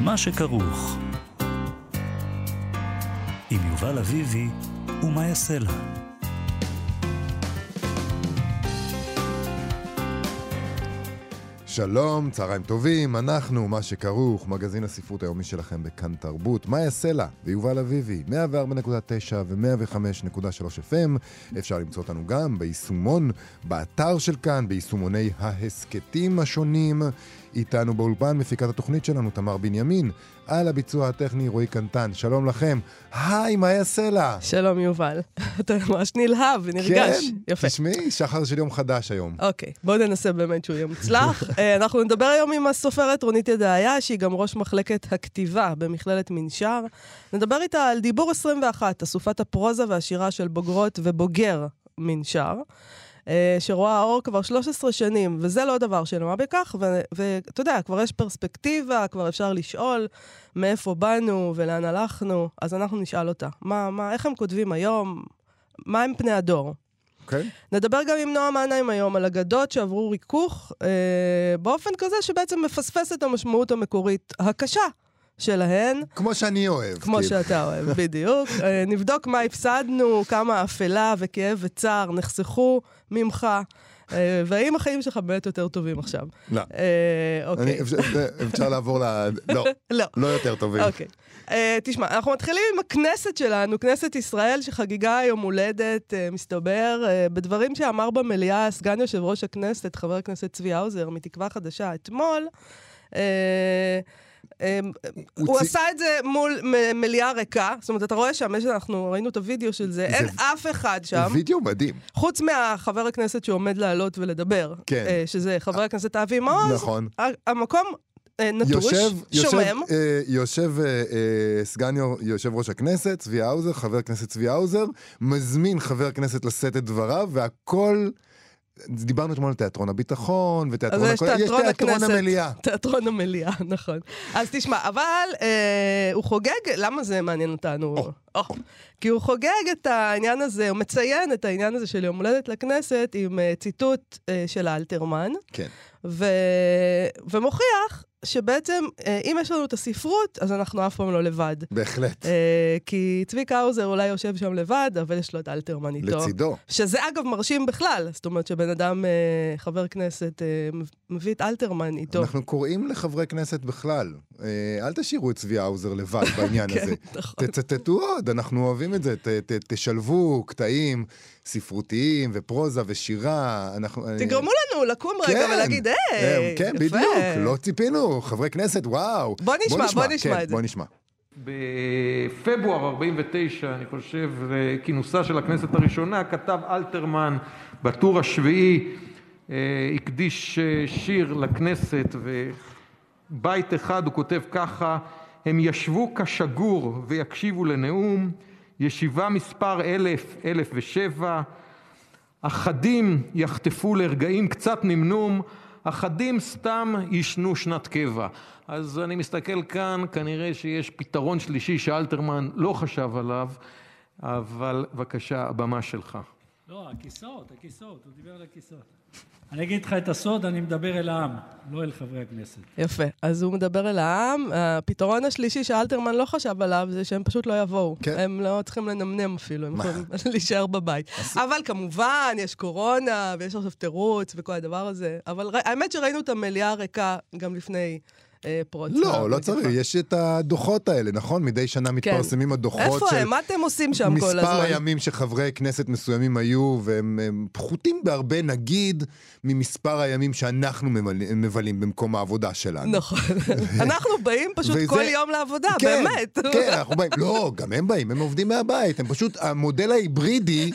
מה שכרוך. עם יובל אביבי ומה יעשה לה. שלום, צהריים טובים, אנחנו, מה שכרוך, מגזין הספרות היומי שלכם בכאן תרבות. מאיה סלע ויובל אביבי, 104.9 ו-105.3 FM. אפשר למצוא אותנו גם ביישומון, באתר של כאן, ביישומוני ההסכתים השונים. איתנו באולפן מפיקת התוכנית שלנו, תמר בנימין. על הביצוע הטכני, רועי קנטן. שלום לכם. היי, מאיה סלע. שלום, יובל. אתה ממש נלהב ונרגש. כן, יפה. תשמעי, שחר של יום חדש היום. אוקיי, בואו ננסה באמת שהוא יהיה מוצלח. אה, אנחנו נדבר היום עם הסופרת רונית ידעיה, שהיא גם ראש מחלקת הכתיבה במכללת מנשר. נדבר איתה על דיבור 21, אסופת הפרוזה והשירה של בוגרות ובוגר מנשר. אה, שרואה אור כבר 13 שנים, וזה לא דבר של מה בכך, ואתה יודע, כבר יש פרספקטיבה, כבר אפשר לשאול מאיפה באנו ולאן הלכנו, אז אנחנו נשאל אותה. מה, מה, איך הם כותבים היום? מה הם פני הדור? Okay. אוקיי. נדבר גם עם נועה מנהיים היום על אגדות שעברו ריכוך, אה, באופן כזה שבעצם מפספס את המשמעות המקורית הקשה שלהן. כמו שאני אוהב. כמו כאילו. שאתה אוהב, בדיוק. אה, נבדוק מה הפסדנו, כמה אפלה וכאב וצער נחסכו ממך. אה, והאם החיים שלך באמת יותר טובים עכשיו? לא. אה, אוקיי. אפשר לעבור ל... לא. לא. לא יותר טובים. אוקיי. תשמע, אנחנו מתחילים עם הכנסת שלנו, כנסת ישראל, שחגיגה יום הולדת, מסתבר, בדברים שאמר במליאה סגן יושב ראש הכנסת, חבר הכנסת צבי האוזר, מתקווה חדשה, אתמול. אמ, הוא עשה את זה מול מליאה ריקה, זאת אומרת, אתה רואה שם, אנחנו ראינו את הוידאו של זה, אין אף אחד שם. וידאו מדהים. חוץ מהחבר הכנסת שעומד לעלות ולדבר, כן. אה, שזה חבר הכנסת אבי מעוז. נכון. המקום אה, נטוש, שומם. יושב אה, סגן יושב ראש הכנסת, צבי האוזר, חבר הכנסת צבי האוזר, מזמין חבר הכנסת לשאת את דבריו, והכל... דיברנו אתמול על תיאטרון הביטחון, ותיאטרון... אז יש תיאטרון יש תיאטרון הכנסת. המליאה. תיאטרון המליאה, נכון. אז תשמע, אבל אה, הוא חוגג, למה זה מעניין אותנו? Oh. Oh. כי הוא חוגג את העניין הזה, הוא מציין את העניין הזה של יום הולדת לכנסת עם uh, ציטוט uh, של אלתרמן. כן. ו... ומוכיח שבעצם, אה, אם יש לנו את הספרות, אז אנחנו אף פעם לא לבד. בהחלט. אה, כי צביקה האוזר אולי יושב שם לבד, אבל יש לו את אלתרמן איתו. לצידו. שזה אגב מרשים בכלל. זאת אומרת שבן אדם, אה, חבר כנסת, מביא את אלתרמן איתו. אנחנו קוראים לחברי כנסת בכלל. אל תשאירו את צבי האוזר לבד בעניין כן, הזה. נכון. תצטטו עוד, אנחנו אוהבים את זה. תשלבו קטעים. ספרותיים ופרוזה ושירה. אנחנו, תגרמו לנו לקום כן, רגע ולהגיד, היי, כן, יפה. בדיוק, לא ציפינו, חברי כנסת, וואו. בוא נשמע, בוא נשמע, בוא נשמע כן, את זה. בוא נשמע. בפברואר 49, אני חושב, כינוסה של הכנסת הראשונה, כתב אלתרמן בטור השביעי, אה, הקדיש אה, שיר לכנסת, ובית אחד הוא כותב ככה: הם ישבו כשגור ויקשיבו לנאום, ישיבה מספר אלף, אלף ושבע, אחדים יחטפו לרגעים קצת נמנום, אחדים סתם יישנו שנת קבע. אז אני מסתכל כאן, כנראה שיש פתרון שלישי שאלתרמן לא חשב עליו, אבל בבקשה, הבמה שלך. לא, הכיסאות, הכיסאות, הוא דיבר על הכיסאות. אני אגיד לך את הסוד, אני מדבר אל העם, לא אל חברי הכנסת. יפה. אז הוא מדבר אל העם. הפתרון השלישי שאלתרמן לא חשב עליו זה שהם פשוט לא יבואו. כן. הם לא צריכים לנמנם אפילו, הם יכולים להישאר בבית. אבל כמובן, יש קורונה, ויש עכשיו תירוץ וכל הדבר הזה. אבל האמת שראינו את המליאה הריקה גם לפני פרוץ. לא, לא צריך, יש את הדוחות האלה, נכון? מדי שנה כן. מתפרסמים הדוחות של... איפה הם? מה אתם עושים שם כל הזמן? מספר הימים שחברי כנסת מסוימים היו, והם פחותים בהרבה, נגיד, ממספר הימים שאנחנו מבלים במקום העבודה שלנו. נכון. אנחנו באים פשוט כל יום לעבודה, כן, באמת. כן, אנחנו באים. לא, גם הם באים, הם עובדים מהבית. הם פשוט, המודל ההיברידי,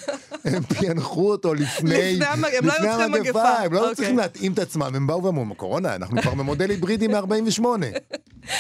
הם פענחו אותו לפני... הם לא היו צריכים מגפה. הם לא היו צריכים אוקיי. להתאים את עצמם. הם באו ואמרו, קורונה, אנחנו כבר במודל היברידי מ-48. 48.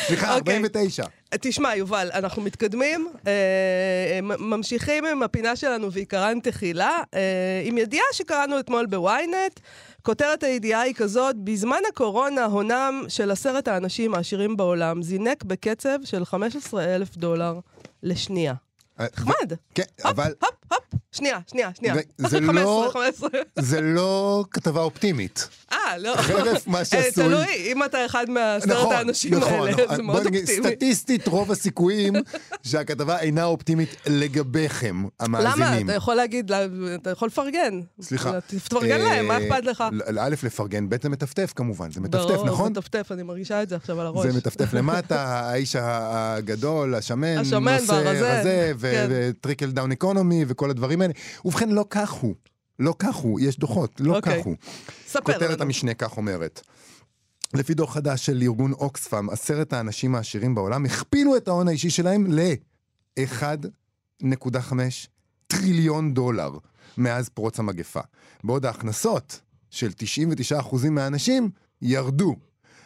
סליחה, 49. אוקיי. תשמע, יובל, אנחנו מתקדמים, אה, אה, ממשיכים עם הפינה שלנו ועיקרן תחילה, אה, עם ידיעה שקראנו אתמול בוויינט. כותרת הידיעה היא כזאת, בזמן הקורונה הונם של עשרת האנשים העשירים בעולם זינק בקצב של 15 אלף דולר לשנייה. נחמד. כן, אבל... הופ, הופ, שנייה, שנייה, שנייה. זה 15, לא- 15. זה לא כתבה אופטימית. אה, לא. חרף מה אה, שעשוי. תלוי, אם אתה אחד מעשרת האנשים האלה, זה בו מאוד אופטימי. סטטיסטית, רוב הסיכויים שהכתבה אינה אופטימית לגביכם, למה? המאזינים. אתה יכול להגיד, אתה יכול לפרגן. סליחה. תפרגן להם, מה אה, אכפת לך? ל- א', לפרגן, ב', זה מטפטף כמובן, זה מטפטף, ברור, נכון? זה מטפטף, אני מרגישה את זה עכשיו על הראש. זה מטפטף למטה, האיש הגדול, השמן, השמן והרזה, רזה. ו trickle down economy וכל הדברים האלה. ובכן, לא כך הוא. לא כך הוא, יש דוחות, לא אוקיי. כך הוא. ספר כותרת לנו. המשנה כך אומרת. לפי דוח חדש של ארגון אוקספאם, עשרת האנשים העשירים בעולם הכפילו את ההון האישי שלהם ל-1.5 טריליון דולר מאז פרוץ המגפה. בעוד ההכנסות של 99% מהאנשים ירדו.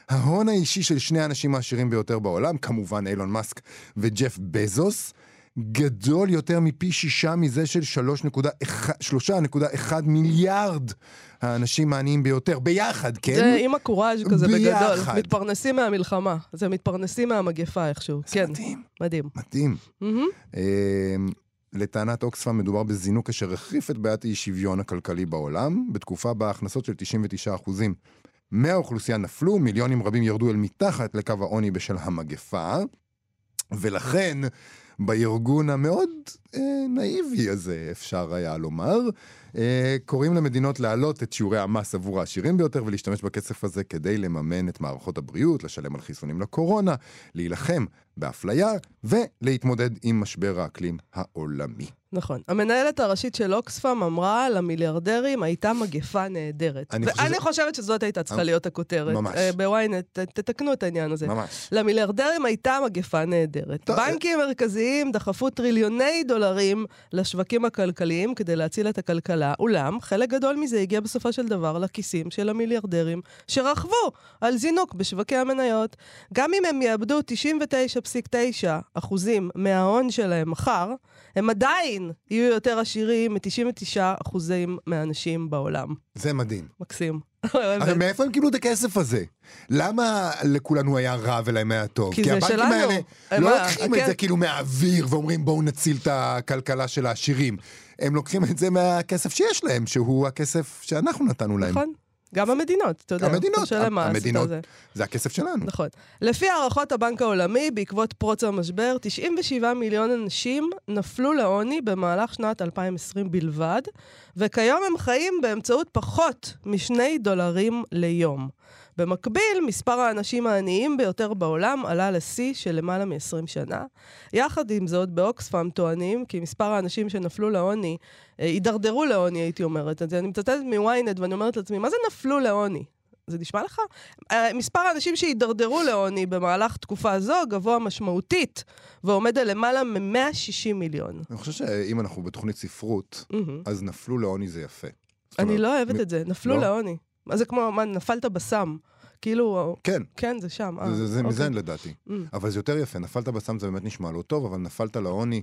ההון האישי של שני האנשים העשירים ביותר בעולם, כמובן אילון מאסק וג'ף בזוס, גדול יותר מפי שישה מזה של 3.1 מיליארד האנשים העניים ביותר, ביחד, כן? זה עם הקוראז' כזה בגדול. ביחד. מתפרנסים מהמלחמה. זה מתפרנסים מהמגפה איכשהו. זה כן, מדהים, מדהים. מדהים. אה, לטענת אוקספאם מדובר בזינוק אשר החריף את בעיית האי שוויון הכלכלי בעולם, בתקופה בה הכנסות של 99% מהאוכלוסייה נפלו, מיליונים רבים ירדו אל מתחת לקו העוני בשל המגפה, ולכן בארגון המאוד אה, נאיבי הזה, אפשר היה לומר, אה, קוראים למדינות להעלות את שיעורי המס עבור העשירים ביותר ולהשתמש בכסף הזה כדי לממן את מערכות הבריאות, לשלם על חיסונים לקורונה, להילחם באפליה ולהתמודד עם משבר האקלים העולמי. נכון. המנהלת הראשית של אוקספאם אמרה למיליארדרים הייתה מגפה נהדרת. אני חושב ואני ש- חושבת שזאת הייתה צריכה ממ- להיות הכותרת. ממש. אה, בוויינט, תתקנו את העניין הזה. ממש. למיליארדרים הייתה מגפה נהדרת. טוב, בנקים מרכזיים דחפו טריליוני דולרים לשווקים הכלכליים כדי להציל את הכלכלה, אולם חלק גדול מזה הגיע בסופו של דבר לכיסים של המיליארדרים שרכבו על זינוק בשווקי המניות. גם אם הם יאבדו 99.9 אחוזים מההון שלהם מחר, הם עדיין יהיו יותר עשירים מ-99 אחוזים מהאנשים בעולם. זה מדהים. מקסים. אבל מאיפה הם קיבלו את הכסף הזה? למה לכולנו היה רע ולהם היה טוב? כי זה הבנקים שלנו. האלה הם לא ה- לוקחים את כן. זה כאילו מהאוויר ואומרים בואו נציל את הכלכלה של העשירים. הם לוקחים את זה מהכסף שיש להם, שהוא הכסף שאנחנו נתנו להם. נכון. גם המדינות, אתה יודע. המדינות, המדינות, זה. זה הכסף שלנו. נכון. לפי הערכות הבנק העולמי, בעקבות פרוץ המשבר, 97 מיליון אנשים נפלו לעוני במהלך שנת 2020 בלבד, וכיום הם חיים באמצעות פחות משני דולרים ליום. במקביל, מספר האנשים העניים ביותר בעולם עלה לשיא של למעלה מ-20 שנה. יחד עם זאת, באוקספאם טוענים כי מספר האנשים שנפלו לעוני, אה, הידרדרו לעוני, הייתי אומרת. אז אני מצטטת מ-ynet ואני אומרת לעצמי, מה זה נפלו לעוני? זה נשמע לך? אה, מספר האנשים שהידרדרו לעוני במהלך תקופה זו גבוה משמעותית, ועומד על למעלה מ-160 מיליון. אני חושב שאם אנחנו בתוכנית ספרות, מהמם. אז נפלו לעוני זה יפה. אני אומרת, לא אוהבת מ- את זה, נפלו לא? לעוני. מה זה כמו, מה, נפלת בסם. כאילו, כן, כן, זה שם. אה, זה- זה אוקיי. מזן לדעתי. Mm. אבל זה יותר יפה, נפלת בסם זה באמת נשמע לא טוב, אבל נפלת לעוני,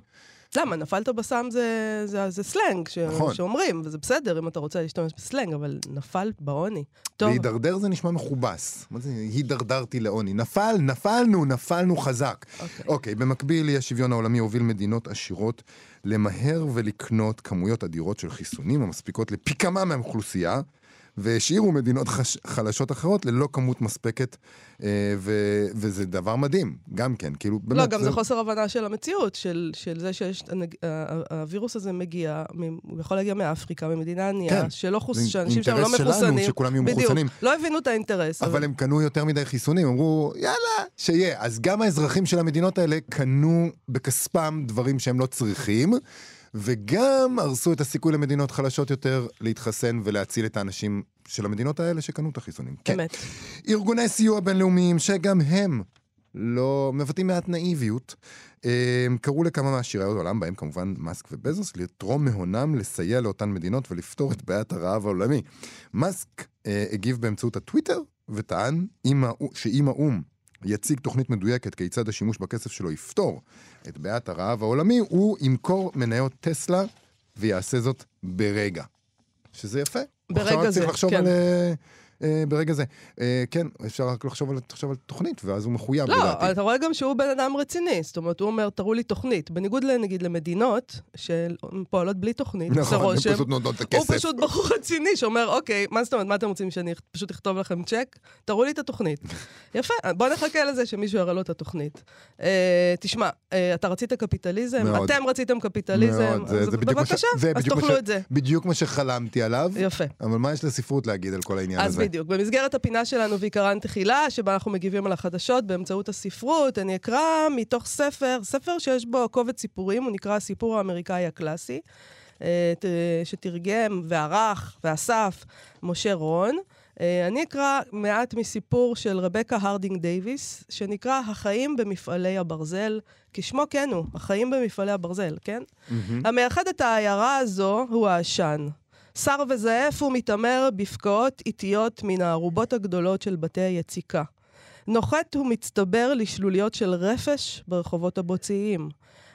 למה? נפלת בסם זה, זה, זה סלנג ש... נכון. שאומרים, וזה בסדר אם אתה רוצה להשתמש בסלנג, אבל נפל בעוני. טוב, להידרדר זה נשמע מכובס. מה זה הידרדרתי לעוני? נפל, נפלנו, נפלנו חזק. אוקיי. אוקיי, במקביל, אי השוויון העולמי הוביל מדינות עשירות למהר ולקנות כמויות אדירות של חיסונים המספיקות לפי כמה מהאוכלוסייה, והשאירו מדינות חש... חלשות אחרות ללא כמות מספקת, אה, ו... וזה דבר מדהים, גם כן, כאילו, באמת. לא, גם זה חוסר הבנה של המציאות, של, של זה שיש, הנג- ה- ה- הווירוס הזה מגיע, הוא יכול להגיע מאפריקה, ממדינה ענייה, כן. שלא חוס... זה שאנשים שם לא אינטרס שלנו מחוסנים. שכולם יהיו בדיוק, מחוסנים. לא הבינו את האינטרס. אבל הם קנו יותר מדי חיסונים, אמרו, יאללה, שיהיה. אז גם האזרחים של המדינות האלה קנו בכספם דברים שהם לא צריכים, וגם הרסו את הסיכוי למדינות חלשות יותר להתחסן ולהציל את האנשים של המדינות האלה שקנו את החיסונים. כן. אמת. ארגוני סיוע בינלאומיים, שגם הם לא מבטאים מעט נאיביות, קראו לכמה מעשירי העולם, בהם כמובן מאסק ובזוס, לתרום מהונם לסייע לאותן מדינות ולפתור את בעיית הרעב העולמי. מאסק אה, הגיב באמצעות הטוויטר וטען שאם האו"ם יציג תוכנית מדויקת כיצד השימוש בכסף שלו יפתור את בעיית הרעב העולמי, הוא ימכור מניות טסלה ויעשה זאת ברגע. שזה יפה. ברגע עכשיו רק זה, צריך לחשוב כן. על... אה, ברגע זה. אה, כן, אפשר רק לחשוב על, לחשוב על תוכנית, ואז הוא מחויב, לא, לדעתי. אתה רואה גם שהוא בן אדם רציני. זאת אומרת, הוא אומר, תראו לי תוכנית. בניגוד, נגיד, למדינות שפועלות בלי תוכנית, נכון, עושה הם פשוט נותנות את הוא הכסף. פשוט בחור רציני שאומר, אוקיי, מה זאת אומרת, מה אתם רוצים שאני פשוט אכתוב לכם צ'ק? תראו לי את התוכנית. יפה, בוא נחכה לזה שמישהו יראה לו את התוכנית. אה, תשמע, אה, אתה רצית קפיטליזם, מאוד. אתם רציתם קפיטליזם, מאוד, זה- אז זה בדיוק מה ש- בבקשה, זה אז תאכלו ש- את זה. בדיוק מה שחלמתי עליו, יפה. אבל מה יש לספרות להגיד על כל העניין אז הזה? בדיוק, במסגרת הפינה שלנו ועיקרן תחילה, שבה אנחנו מגיבים על החדשות באמצעות הספרות, אני אקרא מתוך ספר, ספר שיש בו קובץ סיפורים, הוא נקרא הסיפור האמריקאי הקלאסי, אה, שתרגם וערך ואסף משה רון. אה, אני אקרא מעט מסיפור של רבקה הרדינג דייוויס, שנקרא החיים במפעלי הברזל, כשמו כן הוא, החיים במפעלי הברזל, כן? המייחד את העיירה הזו הוא העשן. שר וזעף ומתעמר בפקעות איטיות מן הערובות הגדולות של בתי היציקה. נוחת ומצטבר לשלוליות של רפש ברחובות הבוצעיים.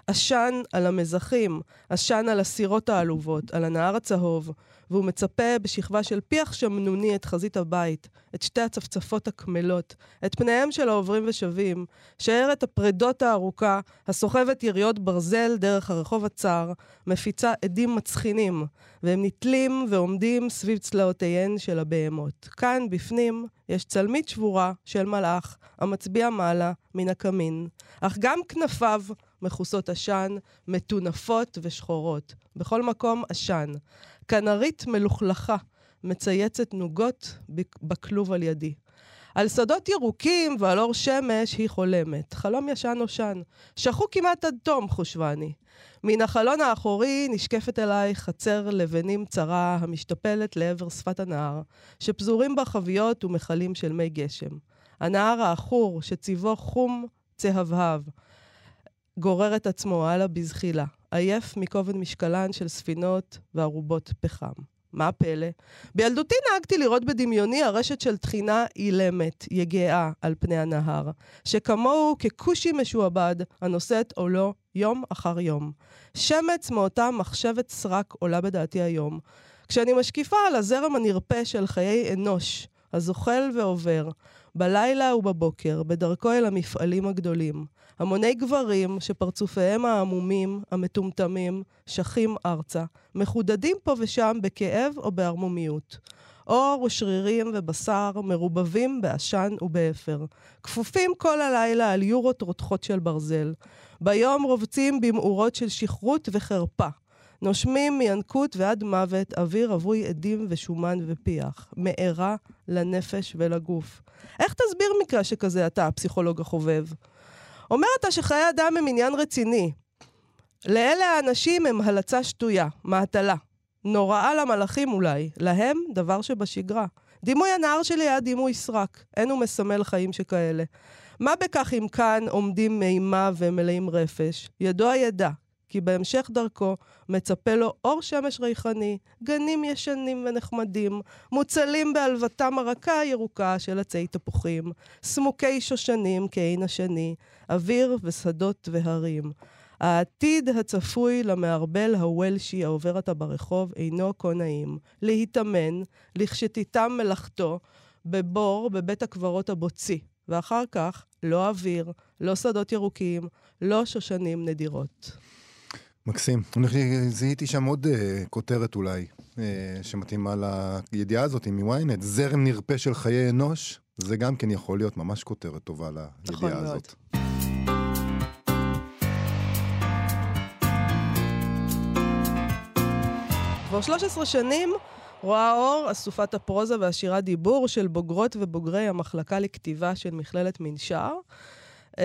עשן על המזחים, עשן על הסירות העלובות, על הנהר הצהוב, והוא מצפה בשכבה של פיח שמנוני את חזית הבית, את שתי הצפצפות הקמלות, את פניהם של העוברים ושבים, שיירת הפרדות הארוכה, הסוחבת יריות ברזל דרך הרחוב הצר, מפיצה עדים מצחינים, והם נתלים ועומדים סביב צלעותיהן של הבהמות. כאן, בפנים, יש צלמית שבורה של מלאך, המצביע מעלה מן הקמין. אך גם כנפיו מכוסות עשן, מטונפות ושחורות. בכל מקום עשן. כנרית מלוכלכה, מצייצת נוגות בכלוב על ידי. על שדות ירוקים ועל אור שמש היא חולמת. חלום ישן נושן. שכו כמעט עד תום, חושבני. מן החלון האחורי נשקפת אליי חצר לבנים צרה המשתפלת לעבר שפת הנהר, שפזורים בה חביות ומכלים של מי גשם. הנהר העכור, שצבעו חום צהבהב, גורר את עצמו הלאה בזחילה, עייף מכובד משקלן של ספינות וערובות פחם. מה הפלא? בילדותי נהגתי לראות בדמיוני הרשת של טחינה אילמת, יגעה, על פני הנהר, שכמוהו ככושי משועבד, הנושא את עולו יום אחר יום. שמץ מאותה מחשבת סרק עולה בדעתי היום. כשאני משקיפה על הזרם הנרפה של חיי אנוש, הזוחל ועובר, בלילה ובבוקר, בדרכו אל המפעלים הגדולים. המוני גברים שפרצופיהם העמומים, המטומטמים, שכים ארצה, מחודדים פה ושם בכאב או בערמומיות. עור ושרירים ובשר מרובבים בעשן ובאפר. כפופים כל הלילה על יורות רותחות של ברזל. ביום רובצים במאורות של שכרות וחרפה. נושמים מינקות ועד מוות אוויר רווי עדים ושומן ופיח. מארה לנפש ולגוף. איך תסביר מקרה שכזה אתה, הפסיכולוג החובב? אומר אתה שחיי אדם הם עניין רציני. לאלה האנשים הם הלצה שטויה, מהטלה. נוראה למלאכים אולי, להם דבר שבשגרה. דימוי הנהר שלי היה דימוי סרק, אין הוא מסמל חיים שכאלה. מה בכך אם כאן עומדים מימה ומלאים רפש? ידוע ידע, כי בהמשך דרכו מצפה לו אור שמש ריחני, גנים ישנים ונחמדים, מוצלים בעלבתם הרכה הירוקה של עצי תפוחים, סמוקי שושנים כעין השני, אוויר ושדות והרים. העתיד הצפוי למערבל הוולשי העובר עתה ברחוב אינו כה נעים. להתאמן, לכשתיתם מלאכתו, בבור בבית הקברות הבוצי, ואחר כך לא אוויר, לא שדות ירוקים, לא שושנים נדירות. מקסים. אני חושב שזיהיתי שם עוד אה, כותרת אולי, אה, שמתאימה לידיעה הזאת מ-ynet, זרם נרפה של חיי אנוש, זה גם כן יכול להיות ממש כותרת טובה נכון לידיעה מאוד. כבר 13 שנים רואה אור אסופת הפרוזה והשירת דיבור של בוגרות ובוגרי המחלקה לכתיבה של מכללת מנשר. Uh,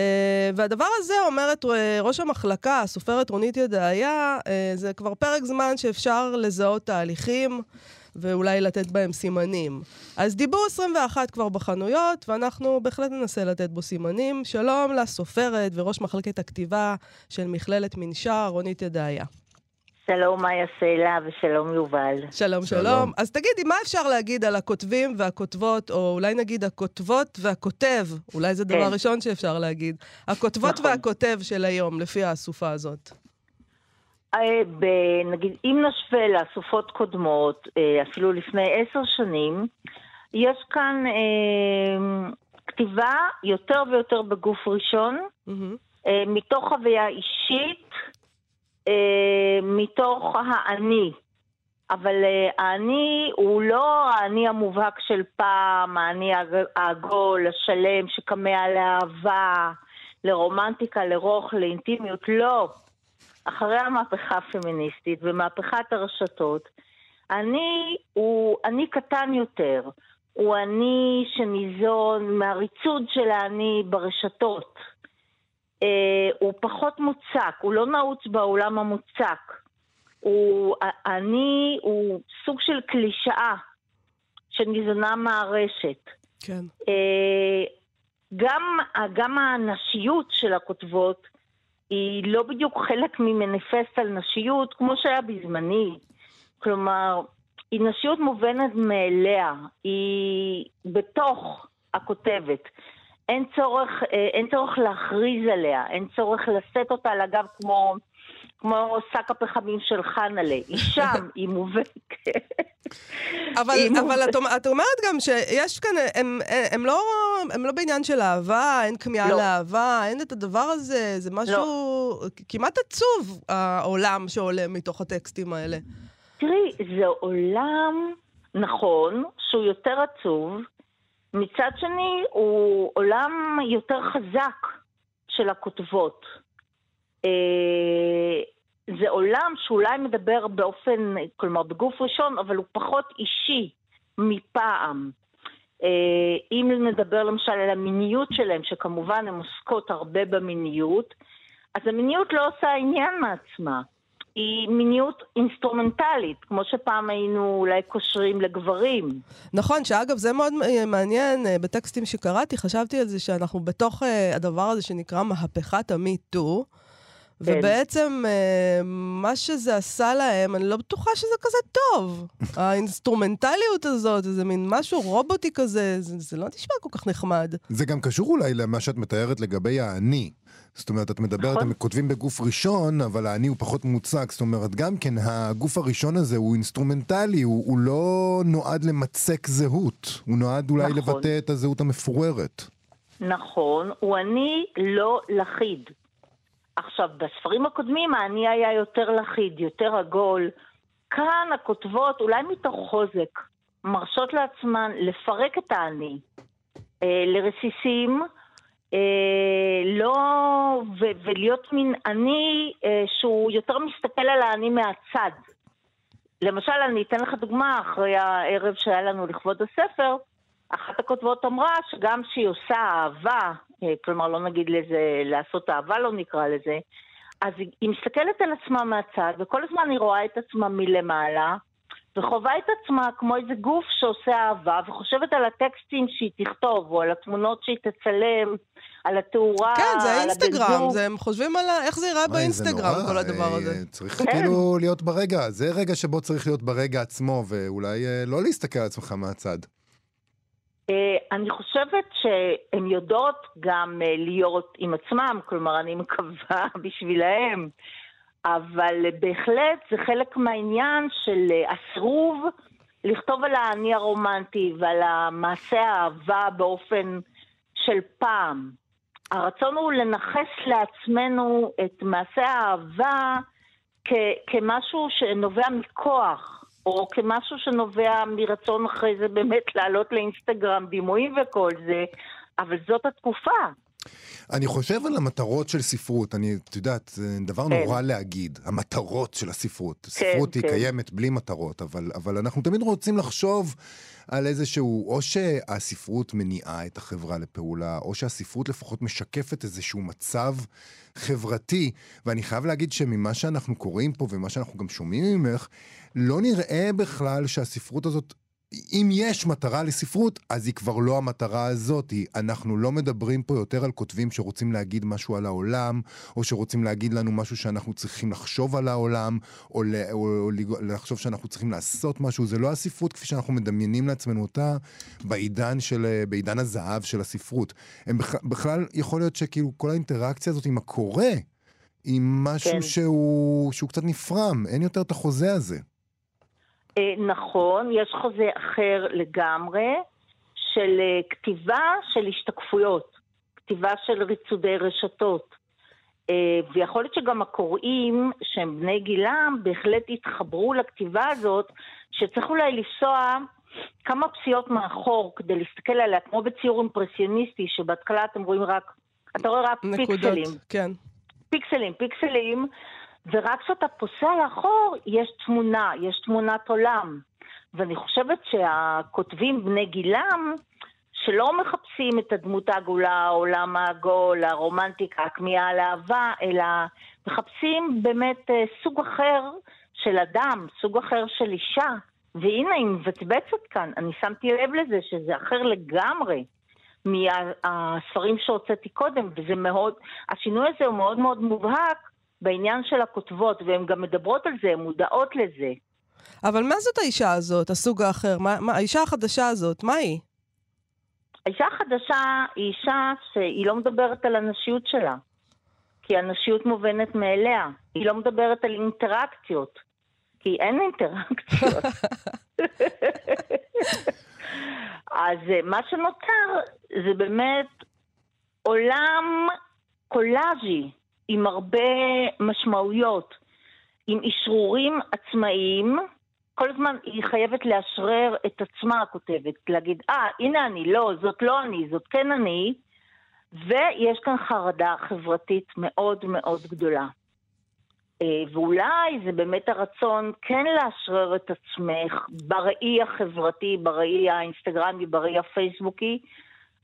והדבר הזה, אומרת uh, ראש המחלקה, הסופרת רונית ידעיה, uh, זה כבר פרק זמן שאפשר לזהות תהליכים ואולי לתת בהם סימנים. אז דיבור 21 כבר בחנויות, ואנחנו בהחלט ננסה לתת בו סימנים. שלום לסופרת וראש מחלקת הכתיבה של מכללת מנשר, רונית ידעיה. שלום מאיה סלע ושלום יובל. שלום, שלום. שלום. אז תגידי, מה אפשר להגיד על הכותבים והכותבות, או אולי נגיד הכותבות והכותב, אולי זה דבר כן. ראשון שאפשר להגיד. הכותבות נכון. והכותב של היום, לפי האסופה הזאת. אה, ב- נגיד, אם נשווה לאסופות קודמות, אה, אפילו לפני עשר שנים, יש כאן אה, כתיבה יותר ויותר בגוף ראשון, מהמם. אה, מתוך חוויה אישית, אה, מתוך האני. אבל אה, האני הוא לא האני המובהק של פעם, האני העגול, השלם, שכמה לאהבה, לרומנטיקה, לרוך, לאינטימיות, לא. אחרי המהפכה הפמיניסטית ומהפכת הרשתות, אני הוא אני קטן יותר. הוא אני שניזון מהריצוד של האני ברשתות. אה, הוא פחות מוצק, הוא לא נעוץ בעולם המוצק. הוא, אני הוא סוג של קלישאה שניזונה מהרשת. כן. אה, גם, גם הנשיות של הכותבות היא לא בדיוק חלק ממניפסט על נשיות כמו שהיה בזמני. כלומר, היא נשיות מובנת מאליה, היא בתוך הכותבת. אין צורך, אה, אין צורך להכריז עליה, אין צורך לשאת אותה על הגב כמו, כמו שק הפחמים של חנה'לה. היא שם, היא מובאת. אבל, היא אבל מובאת. את, את אומרת גם שיש כאן, הם, הם, לא, הם לא בעניין של אהבה, אין כמיהה לא. לאהבה, אין את הדבר הזה, זה משהו כמעט עצוב, העולם שעולה מתוך הטקסטים האלה. תראי, זה עולם, נכון, שהוא יותר עצוב, מצד שני הוא עולם יותר חזק של הכותבות. אה, זה עולם שאולי מדבר באופן, כלומר בגוף ראשון, אבל הוא פחות אישי מפעם. אה, אם נדבר למשל על המיניות שלהם, שכמובן הן עוסקות הרבה במיניות, אז המיניות לא עושה עניין מעצמה. היא מיניות אינסטרומנטלית, כמו שפעם היינו אולי קושרים לגברים. נכון, שאגב, זה מאוד מעניין, אה, בטקסטים שקראתי, חשבתי על זה שאנחנו בתוך אה, הדבר הזה שנקרא מהפכת כן. ובעצם אה, מה שזה עשה להם, אני לא בטוחה שזה כזה טוב. האינסטרומנטליות הזאת, איזה מין משהו רובוטי כזה, זה, זה לא נשמע כל כך נחמד. זה גם קשור אולי למה שאת מתארת לגבי האני. זאת אומרת, את מדברת, נכון. הם כותבים בגוף ראשון, אבל האני הוא פחות מוצק. זאת אומרת, גם כן, הגוף הראשון הזה הוא אינסטרומנטלי, הוא, הוא לא נועד למצק זהות. הוא נועד אולי נכון. לבטא את הזהות המפוררת. נכון, הוא אני לא לחיד. עכשיו, בספרים הקודמים האני היה יותר לחיד, יותר עגול. כאן הכותבות, אולי מתוך חוזק, מרשות לעצמן לפרק את האני אה, לרסיסים, אה, לא, ו- ולהיות מין אני אה, שהוא יותר מסתכל על האני מהצד. למשל, אני אתן לך דוגמה, אחרי הערב שהיה לנו לכבוד הספר, אחת הכותבות אמרה שגם כשהיא עושה אהבה, אה, כלומר לא נגיד לזה, לעשות אהבה לא נקרא לזה, אז היא, מסתכלת על עצמה מהצד, וכל הזמן היא רואה את עצמה מלמעלה, וחווה את עצמה כמו איזה גוף שעושה אהבה, וחושבת על הטקסטים שהיא תכתוב, או על התמונות שהיא תצלם, על התאורה, כן, זה האינסטגרם. זה, הם חושבים על ה- איך זה ייראה באינסטגרם, כל הדבר אה, הזה. צריך כן. כאילו להיות ברגע, זה רגע שבו צריך להיות ברגע עצמו, ואולי אה, לא להסתכל על עצמך מהצד. אה, אני חושבת שהן יודעות גם אה, להיות עם עצמם, כלומר, אני מקווה בשבילהם, אבל בהחלט זה חלק מהעניין של אה, הסירוב לכתוב על האני הרומנטי ועל המעשה האהבה באופן של פעם. הרצון הוא לנכס לעצמנו את מעשה האהבה כ- כמשהו שנובע מכוח, או כמשהו שנובע מרצון אחרי זה באמת לעלות לאינסטגרם דימויים וכל זה, אבל זאת התקופה. אני חושב על המטרות של ספרות, אני, את יודעת, זה דבר כן. נורא להגיד, המטרות של הספרות. ספרות היא כן. קיימת בלי מטרות, אבל, אבל אנחנו תמיד רוצים לחשוב על איזשהו, או שהספרות מניעה את החברה לפעולה, או שהספרות לפחות משקפת איזשהו מצב חברתי, ואני חייב להגיד שממה שאנחנו קוראים פה ומה שאנחנו גם שומעים ממך, לא נראה בכלל שהספרות הזאת אם יש מטרה לספרות, אז היא כבר לא המטרה הזאת. אנחנו לא מדברים פה יותר על כותבים שרוצים להגיד משהו על העולם, או שרוצים להגיד לנו משהו שאנחנו צריכים לחשוב על העולם, או, ל, או, או לג- לחשוב שאנחנו צריכים לעשות משהו. זה לא הספרות כפי שאנחנו מדמיינים לעצמנו אותה בעידן, של, בעידן הזהב של הספרות. הם בכ, בכלל, יכול להיות שכאילו כל האינטראקציה הזאת עם הקורא, היא משהו כן. שהוא, שהוא קצת נפרם, אין יותר את החוזה הזה. אה, נכון, יש חוזה אחר לגמרי, של אה, כתיבה של השתקפויות, כתיבה של ריצודי רשתות. אה, ויכול להיות שגם הקוראים, שהם בני גילם, בהחלט יתחברו לכתיבה הזאת, שצריך אולי לנסוע כמה פסיעות מאחור כדי להסתכל עליה, כמו בציור אימפרסיוניסטי, שבהתחלה אתם רואים רק, אתה רואה רק נקודות, פיקסלים. כן. פיקסלים, פיקסלים, ורק כשאתה פוסע לאחור, יש תמונה, יש תמונת עולם. ואני חושבת שהכותבים בני גילם, שלא מחפשים את הדמות העגולה, העולם העגול, הרומנטיקה, הכמיהה לאהבה, אלא מחפשים באמת אה, סוג אחר של אדם, סוג אחר של אישה. והנה, היא מבצבצת כאן. אני שמתי לב לזה שזה אחר לגמרי מהספרים שהוצאתי קודם, וזה מאוד, השינוי הזה הוא מאוד מאוד מובהק בעניין של הכותבות, והן גם מדברות על זה, הן מודעות לזה. אבל מה זאת האישה הזאת, הסוג האחר? מה, מה, האישה החדשה הזאת, מה היא? האישה החדשה היא אישה שהיא לא מדברת על הנשיות שלה, כי הנשיות מובנת מאליה. היא לא מדברת על אינטראקציות, כי אין אינטראקציות. אז אה, מה שנותר זה באמת עולם קולאז'י עם הרבה משמעויות, עם אשרורים עצמאיים. כל הזמן היא חייבת לאשרר את עצמה, הכותבת, להגיד, אה, ah, הנה אני, לא, זאת לא אני, זאת כן אני, ויש כאן חרדה חברתית מאוד מאוד גדולה. אה, ואולי זה באמת הרצון כן לאשרר את עצמך בראי החברתי, בראי האינסטגרמי, בראי הפייסבוקי,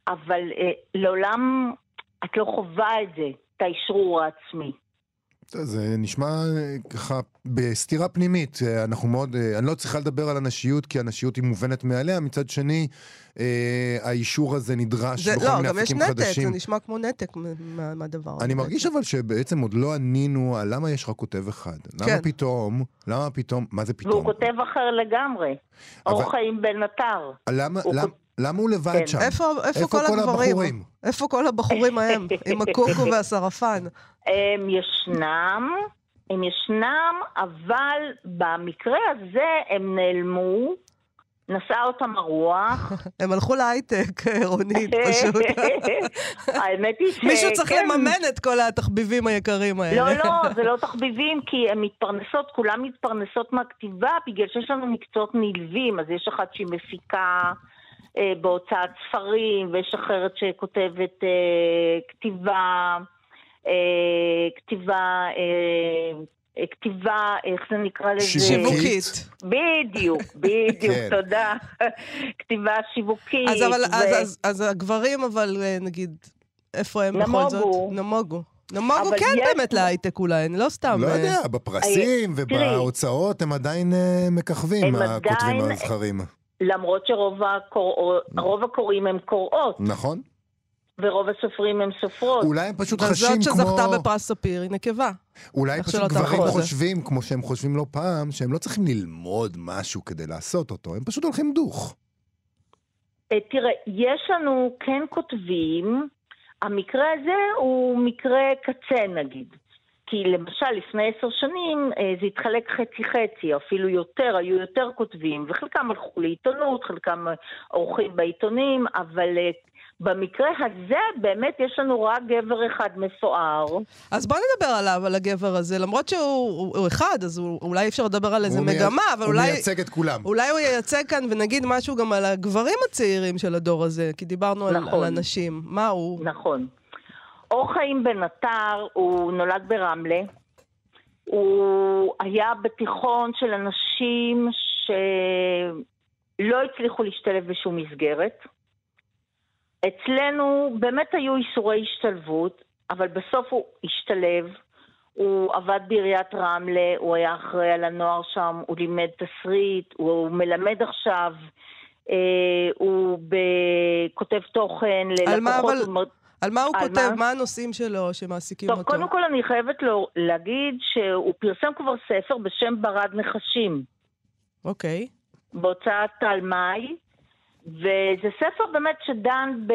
אבל אה, לעולם את לא חווה את זה, את האשרור העצמי. זה נשמע אה, ככה בסתירה פנימית, אה, אנחנו מאוד, אה, אני לא צריכה לדבר על הנשיות כי הנשיות היא מובנת מאליה, מצד שני האישור הזה נדרש זה, בכל לא, מיני אפיקים חדשים. לא, גם יש נתק, זה נשמע כמו נתק מה, מהדבר הזה. אני מרגיש אבל שבעצם עוד לא ענינו על למה יש רק כותב אחד. כן. למה פתאום, למה פתאום, מה זה פתאום? והוא כותב אחר לגמרי, אבל... אור חיים בן עטר. למה, למה, כות... למה הוא לבד כן. שם? איפה, איפה, איפה כל, כל הגברים? הבחורים? איפה כל הבחורים ההם, עם הקוקו והסרפן? הם ישנם, הם ישנם, אבל במקרה הזה הם נעלמו. נסעה אותם הרוח. הם הלכו להייטק, רונית, פשוט. האמת היא ש... מישהו צריך לממן את כל התחביבים היקרים האלה. לא, לא, זה לא תחביבים, כי הן מתפרנסות, כולן מתפרנסות מהכתיבה, בגלל שיש לנו מקצועות נלווים, אז יש אחת שהיא מפיקה אה, בהוצאת ספרים, ויש אחרת שכותבת אה, כתיבה, אה, כתיבה, אה, כתיבה, איך זה נקרא לזה? שיווקית. בדיוק, בדיוק, כן. תודה. כתיבה שיווקית. אז, אבל, ו... אז, אז, אז הגברים, אבל אה, נגיד, איפה הם נמוגו. בכל זאת? נמוגו. נמוגו כן יש... באמת להייטק אולי, אני לא סתם... לא יודע, בפרסים ובהוצאות הם עדיין מככבים, הכותבים הנבחרים. למרות שרוב הקור... הקוראים הם קוראות. נכון. ורוב הסופרים הם סופרות. אולי הם פשוט חשים כמו... וזאת שזכתה בפרס ספיר היא נקבה. אולי פשוט גברים חושבים, כמו שהם חושבים לא פעם, שהם לא צריכים ללמוד משהו כדי לעשות אותו, הם פשוט הולכים דוך. אה, תראה, יש לנו כן כותבים, המקרה הזה הוא מקרה קצה נגיד. כי למשל, לפני עשר שנים אה, זה התחלק חצי-חצי, אפילו יותר, היו יותר כותבים, וחלקם הלכו לעיתונות, חלקם עורכים בעיתונים, אבל אה, במקרה הזה באמת יש לנו רק גבר אחד מפואר. אז בוא נדבר עליו, על הגבר הזה. למרות שהוא הוא אחד, אז הוא, אולי אפשר לדבר על איזה מגמה, מי... אבל הוא אולי... הוא מייצג את כולם. אולי הוא ייצג כאן ונגיד משהו גם על הגברים הצעירים של הדור הזה, כי דיברנו נכון. על, על אנשים. מה הוא? נכון. אור חיים בן עטר, הוא נולד ברמלה. הוא היה בתיכון של אנשים שלא הצליחו להשתלב בשום מסגרת. אצלנו באמת היו איסורי השתלבות, אבל בסוף הוא השתלב. הוא עבד בעיריית רמלה, הוא היה אחראי על הנוער שם, הוא לימד תסריט, הוא מלמד עכשיו, אה, הוא כותב תוכן ללקוחות. על מה אבל... על מה הוא על כותב? מה? מה הנושאים שלו שמעסיקים טוב, אותו? קודם כל אני חייבת לו להגיד שהוא פרסם כבר ספר בשם ברד נחשים. אוקיי. בהוצאת תלמי, וזה ספר באמת שדן ב...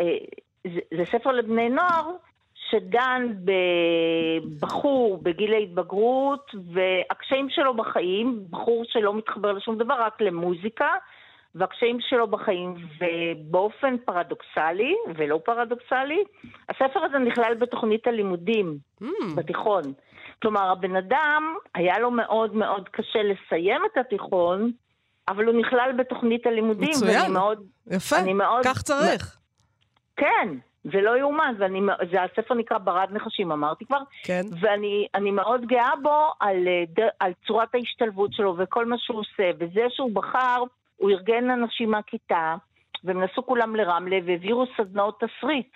אה, זה, זה ספר לבני נוער שדן בבחור בגיל ההתבגרות והקשיים שלו בחיים, בחור שלא מתחבר לשום דבר, רק למוזיקה, והקשיים שלו בחיים, ובאופן פרדוקסלי, ולא פרדוקסלי, הספר הזה נכלל בתוכנית הלימודים Mm, בתיכון. כלומר, הבן אדם, היה לו מאוד מאוד קשה לסיים את התיכון, אבל הוא נכלל בתוכנית הלימודים. מצוין. ואני מאוד, יפה, אני מאוד- כך צריך. כן, זה לא יאומן, ואני, זה הספר נקרא ברד נחשים, אמרתי כבר, כן. ואני אני מאוד גאה בו על, אה, על צורת ההשתלבות שלו וכל מה שהוא עושה, וזה שהוא בחר, הוא ארגן אנשים מהכיתה, והם נסעו כולם לרמלה והעבירו סדנאות תסריט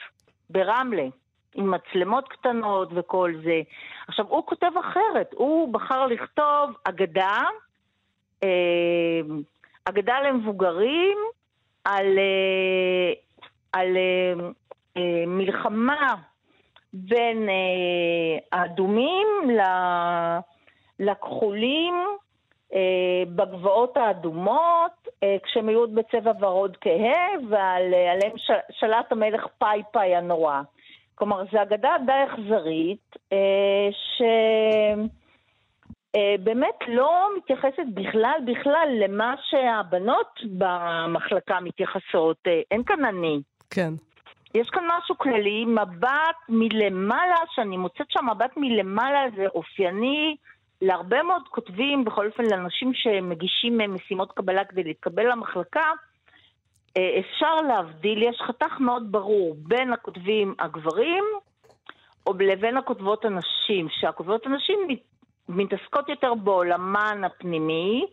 ברמלה, עם מצלמות קטנות וכל זה. עכשיו, הוא כותב אחרת, הוא בחר לכתוב אגדה, אה, אגדה למבוגרים, על, אה, על אה, אה, מלחמה בין אה, האדומים ל- לכחולים אה, בגבעות האדומות, כשהם היו עוד בצבע ורוד כהה, ועליהם ש- שלט המלך פאי פאי הנורא. כלומר, זו אגדה די אכזרית, אה, ש... אה, באמת לא מתייחסת בכלל בכלל למה שהבנות במחלקה מתייחסות. אה, אין כאן אני. כן. יש כאן משהו כללי, מבט מלמעלה, שאני מוצאת שהמבט מלמעלה זה אופייני להרבה מאוד כותבים, בכל אופן לאנשים שמגישים משימות קבלה כדי להתקבל למחלקה, אה, אפשר להבדיל, יש חתך מאוד ברור בין הכותבים הגברים או לבין הכותבות הנשים, שהכותבות הנשים מת- מתעסקות יותר בעולמן הפנימי,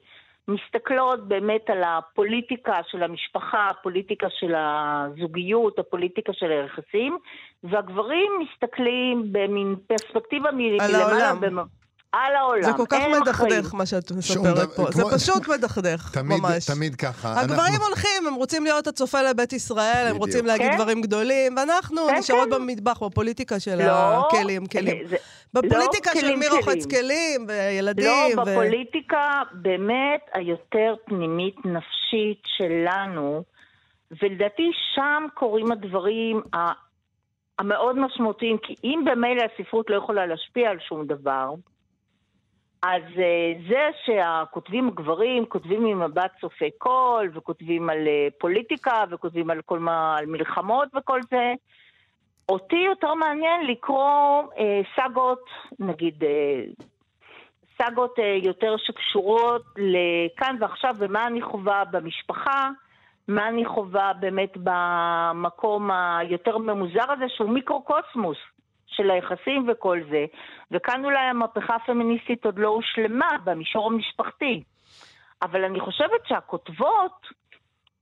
מסתכלות באמת על הפוליטיקה של המשפחה, הפוליטיקה של הזוגיות, הפוליטיקה של היחסים, והגברים מסתכלים במין פרספקטיבה מלמעלה. העולם. במ- על העולם. זה כל כך מדכדך. מה שאת מספרת פה, זה פשוט מדכדך, ממש. תמיד ככה. הגברים הולכים, הם רוצים להיות הצופה לבית ישראל, הם. רוצים להגיד כן. דברים גדולים, ואנחנו כן, נשארות כן. במטבח, בפוליטיקה של לא, הכלים, כלים. בפוליטיקה לא של כלים, מי רוחץ כלים. כלים, וילדים, לא. בפוליטיקה באמת היותר פנימית נפשית שלנו, ולדעתי שם קורים הדברים המאוד משמעותיים, כי אם במילא הספרות לא יכולה להשפיע על שום דבר, אז אה, זה שהכותבים הגברים כותבים ממבט צופה קול, וכותבים על אה, פוליטיקה, וכותבים על כל מה, על מלחמות וכל זה, אותי יותר מעניין לקרוא אה, סאגות, נגיד אה, סאגות אה, יותר שקשורות לכאן ועכשיו, ומה אני חווה במשפחה, מה אני חווה באמת במקום היותר ממוזר הזה, שהוא מיקרוקוסמוס של היחסים וכל זה. וכאן אולי המהפכה הפמיניסטית עוד לא הושלמה במישור המשפחתי. אבל אני חושבת שהכותבות,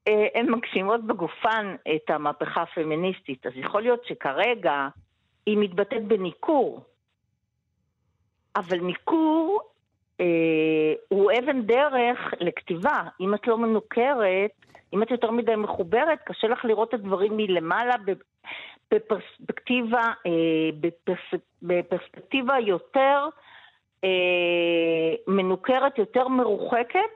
אה, הן מגשימות בגופן את המהפכה הפמיניסטית. אז יכול להיות שכרגע היא מתבטאת בניכור. אבל ניכור אה, הוא אבן דרך לכתיבה. אם את לא מנוכרת, אם את יותר מדי מחוברת, קשה לך לראות את הדברים מלמעלה בפרספקטיבה, אה, בפרס, בפרספקטיבה יותר אה, מנוכרת, יותר מרוחקת,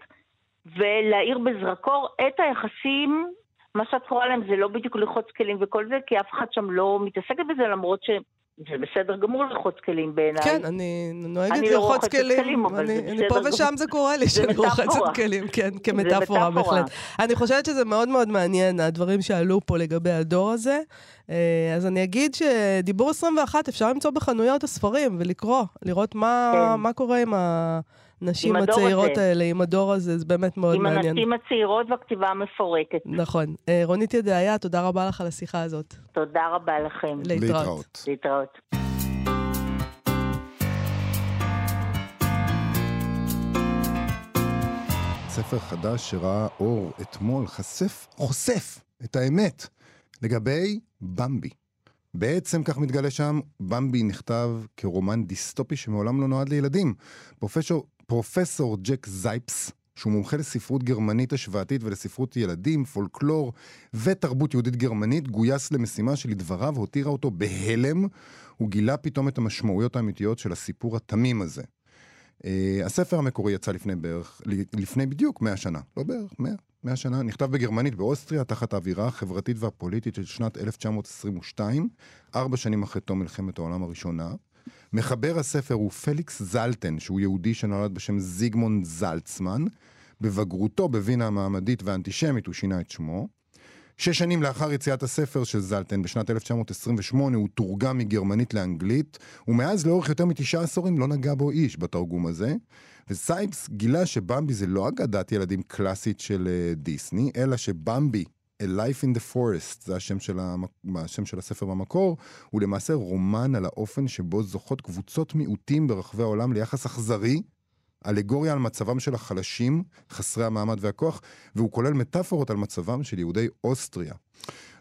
ולהאיר בזרקור את היחסים, מה שאת קוראה להם זה לא בדיוק ללחוץ כלים וכל זה, כי אף אחד שם לא מתעסקת בזה, למרות ש... זה בסדר גמור ללחוץ כלים בעיניי. כן, אני נוהגת אני לא לרחוץ רוחצת כלים. כלים, אני- אני פה גמור. ושם זה קורה לי שאני רוחצת. כלים, כן, כמטאפורה מטאפורה. בהחלט. אני חושבת שזה מאוד מאוד מעניין, הדברים שעלו פה לגבי הדור הזה. אה, אז אני אגיד שדיבור 21 אפשר למצוא בחנויות הספרים ולקרוא, לראות מה כן. מה קורה עם הנשים עם הצעירות הזה. האלה, עם הדור הזה, זה באמת מאוד עם מעניין. הנשים הצעירות והכתיבה המפורקת. נכון. אה, רונית ידעיה, תודה רבה לך על השיחה הזאת. תודה רבה לכם. להתראות. להתראות. ספר חדש שראה אור אתמול חשף, חושף את האמת לגבי במבי. בעצם, כך מתגלה שם, במבי נכתב כרומן דיסטופי שמעולם לא נועד לילדים. פרופסור, פרופסור ג'ק זייפס, שהוא מומחה לספרות גרמנית השוואתית ולספרות ילדים, פולקלור ותרבות יהודית גרמנית, גויס למשימה שלדבריו הותירה אותו בהלם. הוא גילה פתאום את המשמעויות האמיתיות של הסיפור התמים הזה. Uh, הספר המקורי יצא לפני בערך, לפני בדיוק 100 שנה, לא בערך, 100, 100 שנה, נכתב בגרמנית באוסטריה תחת האווירה החברתית והפוליטית של שנת 1922, ארבע שנים אחרי תום מלחמת העולם הראשונה. מחבר הספר הוא פליקס זלטן, שהוא יהודי שנולד בשם זיגמונד זלצמן. בבגרותו בווינה המעמדית והאנטישמית הוא שינה את שמו. שש שנים לאחר יציאת הספר של זלטן בשנת 1928 הוא תורגם מגרמנית לאנגלית, ומאז לאורך יותר מתשעה עשורים לא נגע בו איש בתרגום הזה. וסייפס גילה שבמבי זה לא אגדת ילדים קלאסית של uh, דיסני, אלא שבמבי, A Life in the Forest, זה השם של, המק... השם של הספר במקור, הוא למעשה רומן על האופן שבו זוכות קבוצות מיעוטים ברחבי העולם ליחס אכזרי אלגוריה על מצבם של החלשים, חסרי המעמד והכוח, והוא כולל מטאפורות על מצבם של יהודי אוסטריה.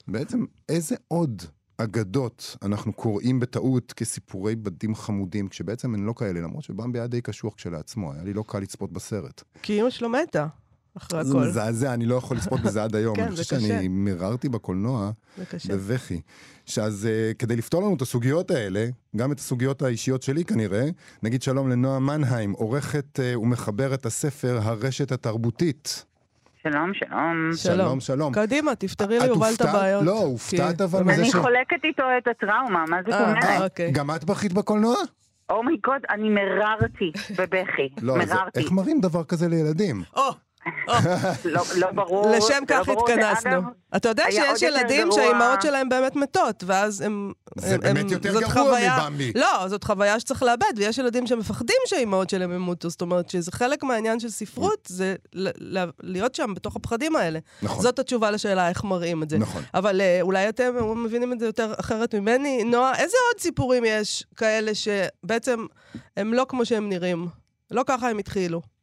בעצם, איזה עוד אגדות אנחנו קוראים בטעות כסיפורי בדים חמודים, כשבעצם הן לא כאלה, למרות שבמבי היה די קשוח כשלעצמו, היה לי לא קל לצפות בסרט. כי אמא שלו מתה. אחרי זה הכל. מזעזע, אני לא יכול לצפות בזה עד היום. כן, אני זה חושב קשה. שאני מיררתי בקולנוע זה קשה. בבכי. שאז uh, כדי לפתור לנו את הסוגיות האלה, גם את הסוגיות האישיות שלי כנראה, נגיד שלום לנועה מנהיים, עורכת uh, ומחברת הספר הרשת התרבותית. שלום, שלום. שלום, שלום. קדימה, תפתרי את ליובל את? הבעיות. לא, הופתעת אבל מזה אני ש- חולקת איתו את הטראומה, מה זאת אה, אומרת? אה, אוקיי. גם את בכית בקולנוע? אומייגוד, אני מררתי בבכי. לא, מררתי. איך מראים דבר כזה לילדים? או, לא לא ברור. לשם לא כך. התכנסנו. אתה יודע שיש ילדים. שהאימהות שלהם באמת מתות, ואז הם... זה הם- באמת יותר גרוע מבמבי. לא, זאת חוויה שצריך לאבד, ויש ילדים שמפחדים שהאימהות שלהם ימותו. זאת אומרת שזה חלק מהעניין של ספרות, זה ל- ל- להיות שם בתוך הפחדים האלה. נכון. זאת התשובה לשאלה איך מראים את זה. נכון. אבל אה, אולי אתם מבינים את זה יותר אחרת ממני. נועה, איזה עוד סיפורים יש כאלה שבעצם הם לא כמו שהם נראים? לא ככה הם התחילו.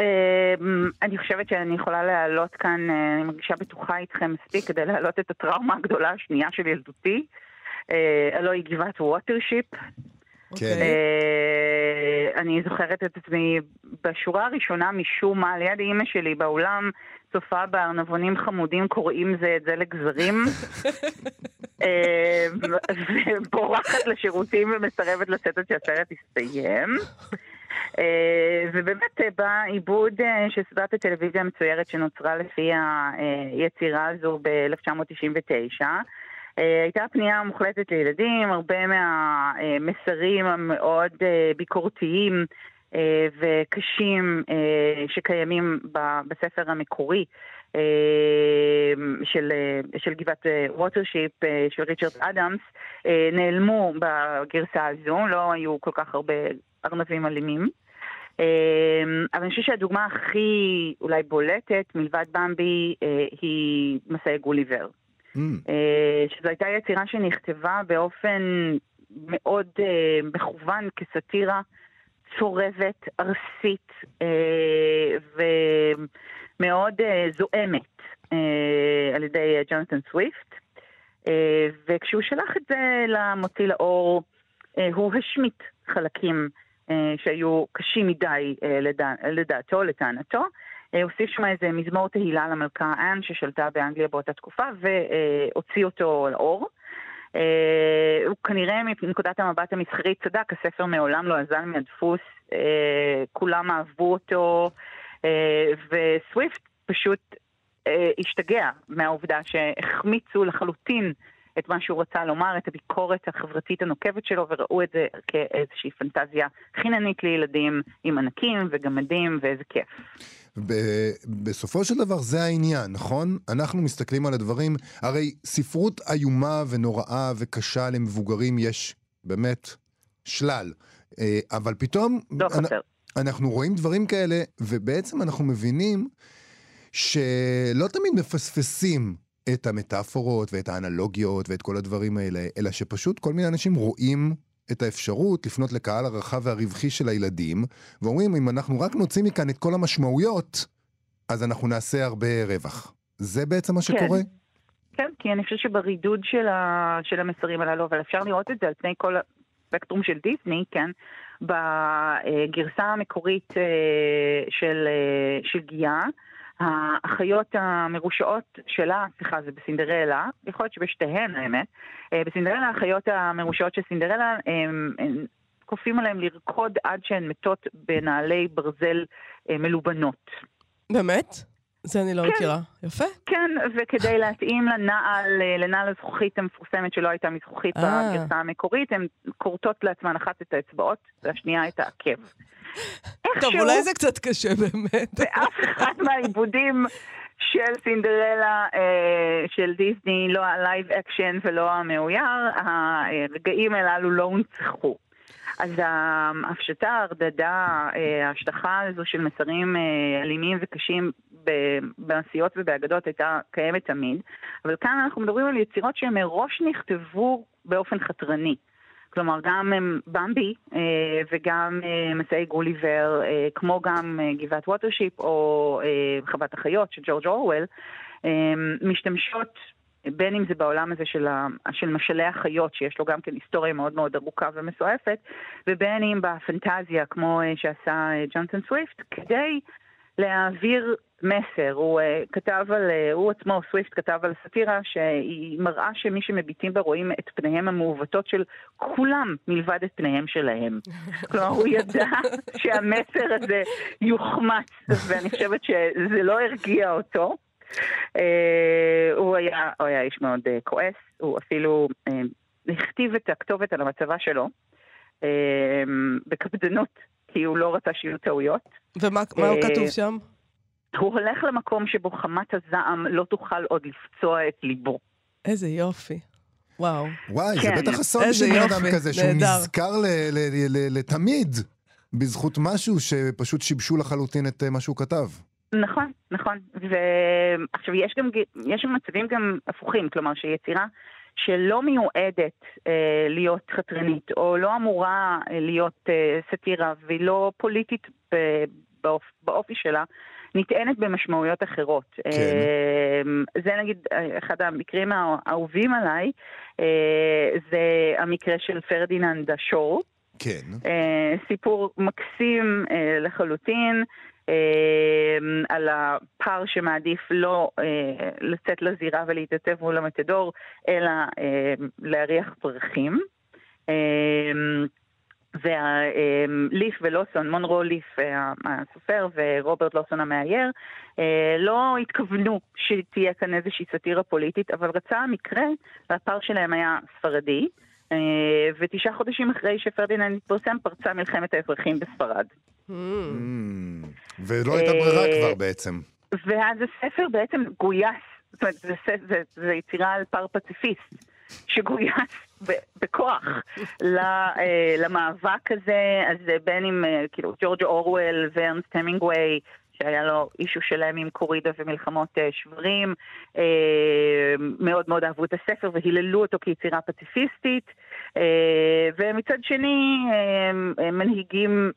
אמ, אני חושבת שאני יכולה להעלות כאן, אה, אני מרגישה בטוחה איתכם מספיק כדי להעלות את הטראומה הגדולה השנייה של ילדותי. אה, הלוא היא גבעת ווטרשיפ. כן. אני זוכרת את עצמי בשורה הראשונה משום מה, ליד אימא שלי באולם, צופה בארנבונים חמודים קוראים זה את זה לגזרים. ובורחת לשירותים ומסרבת לצאת עד שהסרט יסתיים. אה, ובאמת אה, בא עיבוד אה, של סדרת הטלוויזיה המצוירת שנוצרה לפי היצירה הזו ב-1999. אה, הייתה פנייה מוחלטת לילדים, הרבה מהמסרים המאוד ביקורתיים וקשים שקיימים בספר המקורי של, של גבעת ווטרשיפ של ריצ'רד אדמס נעלמו בגרסה הזו, לא היו כל כך הרבה ארנבים אלימים. אה, אבל אני חושבת שהדוגמה הכי אולי בולטת מלבד במבי אה, היא מסעי גוליבר. Mm, אה, שזו הייתה יצירה שנכתבה באופן מאוד מכוון כסאטירה צורבת, ארסית ומאוד זועמת על ידי ג'ונתן סוויפט. וכשהוא שלח את זה למוציא לאור, הוא השמיט חלקים שהיו קשים מדי אה, לדע, לדעתו, לטענתו. אה, הוסיף שם איזה מזמור תהילה למלכה אנ ששלטה באנגליה באותה תקופה והוציא אותו לאור. אה, הוא כנראה מנקודת המבט המסחרית צדק, הספר מעולם לא אזל מהדפוס, אה, כולם אהבו אותו, אה, וסוויפט פשוט אה, השתגע מהעובדה שהחמיצו לחלוטין את מה שהוא רצה לומר, את הביקורת החברתית הנוקבת שלו, וראו את זה כאיזושהי פנטזיה חיננית לילדים עם ענקים וגמדים, ואיזה כיף. ב- בסופו של דבר זה העניין, נכון? אנחנו מסתכלים על הדברים, הרי ספרות איומה ונוראה וקשה למבוגרים יש באמת שלל. אה, אבל פתאום לא אנ- חסר. אנחנו רואים דברים כאלה, ובעצם אנחנו מבינים שלא תמיד מפספסים את המטאפורות ואת האנלוגיות ואת כל הדברים האלה, אלא שפשוט כל מיני אנשים רואים את האפשרות לפנות לקהל הרחב והרווחי של הילדים, ואומרים, אם אנחנו רק נוציא מכאן את כל המשמעויות, אז אנחנו נעשה הרבה רווח. זה בעצם מה שקורה? כן, כי אני חושבת שברידוד של, ה... של המסרים הללו, אבל אפשר לראות את זה על פני כל הספקטרום של דיסני, כן, בגרסה המקורית אה, של, אה, של גיאה, האחיות המרושעות שלה, סליחה, זה בסינדרלה, יכול להיות שבשתיהן האמת, אה, בסינדרלה האחיות המרושעות של סינדרלה, הם, כופים עליהם לרקוד עד שהן מתות בנעלי ברזל אה, מלובנות. באמת? זה אני לא כן. מכירה. יפה. כן, וכדי להתאים לנעל, אה, לנעל הזכוכית המפורסמת שלא הייתה מזכוכית אה. בגרסה המקורית, הן כורתות לעצמן אחת את האצבעות והשנייה את העקב. טוב, אולי זה קצת קשה באמת. באף אחד מהעיבודים של סינדרלה אה, של דיסני, לא ה live action ולא המאויר, הרגעים הללו לא הונצחו. אז ההפשטה, ההרדדה, אה, ההשלכה הזו של מסרים אה, אלימים וקשים במעשיות ובאגדות הייתה קיימת תמיד, אבל כאן אנחנו מדברים על יצירות שהן מראש נכתבו באופן חתרני. כלומר, גם הם, במבי אה, וגם אה, מסעי גוליבר, אה, כמו גם אה, גבעת ווטרשיפ או אה, חוות החיות של ג'ורג' אורוול, אה, משתמשות בין אם זה בעולם הזה של, ה, של משלי החיות, שיש לו גם כן היסטוריה מאוד מאוד ארוכה ומסועפת, ובין אם בפנטזיה, כמו אה, שעשה אה, ג'ונסון סוויפט, כדי להעביר מסר. הוא uh, כתב על, uh, הוא עצמו, סוויפט, כתב על סאטירה שהיא מראה שמי שמביטים בה רואים את פניהם המעוותות של כולם מלבד את פניהם שלהם. כלומר, הוא ידע שהמסר הזה יוחמץ, ואני חושבת שזה לא הרגיע אותו. Uh, הוא, היה, הוא היה איש מאוד uh, כועס, הוא אפילו uh, הכתיב את הכתובת על המצבה שלו בקפדנות, כי הוא לא רצה שיהיו טעויות. ומה מה הוא אה, כתוב שם? הוא הולך למקום שבו חמת הזעם לא תוכל עוד לפצוע את ליבו. איזה יופי. וואו. וואי, זה כן. בטח אסון איזה של בן אדם כזה, שהוא נהדר. נזכר ל- ל- ל- לתמיד בזכות משהו שפשוט שיבשו לחלוטין את אה, מה שהוא כתב. נכון, נכון. ועכשיו, יש גם, יש מצבים גם הפוכים, כלומר שיצירה שלא מיועדת אה, להיות חתרנית, או לא אמורה אה, להיות אה, סאטירה, והיא לא פוליטית ב, באופ, באופי שלה, נטענת במשמעויות אחרות. כן. אה, זה נגיד אה, אחד המקרים האהובים עליי, אה, זה המקרה של פרדיננד השור. כן. אה, סיפור מקסים אה, לחלוטין על הפר שמעדיף לא אה, לצאת לזירה ולהתייצב מול המתדור, אלא אה, להריח פרחים. אה, וליף ולוסון, מונרו ליף אה, הסופר ורוברט לוסון המאייר, אה, לא התכוונו שתהיה כאן איזושהי סאטירה פוליטית, אבל רצה המקרה, והפר שלהם היה ספרדי, אה, ותשעה חודשים אחרי שפרדיננד התפרסם, פרצה מלחמת האזרחים בספרד. Mm. ולא הייתה ברירה אה, כבר בעצם. ואז הספר בעצם גויס, זאת אומרת, זה, זה, זה, זה יצירה על פר פציפיסט, שגויס ב, בכוח ל, אה, למאבק הזה, אז בין אם אה, כאילו ג'ורג' אורוול וארנסט המינגווי, שהיה לו אישו שלם עם קורידה ומלחמות אה, שברים, אה, מאוד מאוד אהבו את הספר והיללו אותו כיצירה פציפיסטית, אה, ומצד שני אה, מנהיגים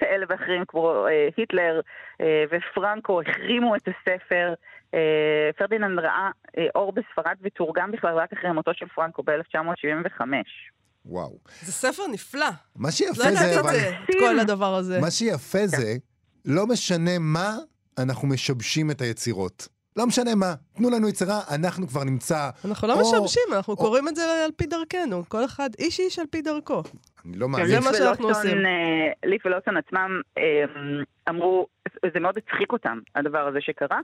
כאלה ואחרים כמו אה, היטלר אה, ופרנקו החרימו את הספר. אה, פרדיננד ראה אה, אור בספרד ותורגם בכלל רק אחרי מותו של פרנקו ב-1975. וואו. זה ספר נפלא. מה לא שיפה ידעתי זה, את אבל... זה, את כל הדבר הזה. מה שיפה זה, לא משנה מה, אנחנו משבשים את היצירות. לא משנה מה, תנו לנו יצירה, אנחנו כבר נמצא... אנחנו לא או- משמשים, אנחנו או- קוראים את זה על פי דרכנו. כל אחד, איש איש על פי דרכו. אני לא זה מאמין. מה שאנחנו עושים. אה, ליף ולוסון עצמם אה, אמרו, זה מאוד הצחיק אותם, הדבר הזה שקרה,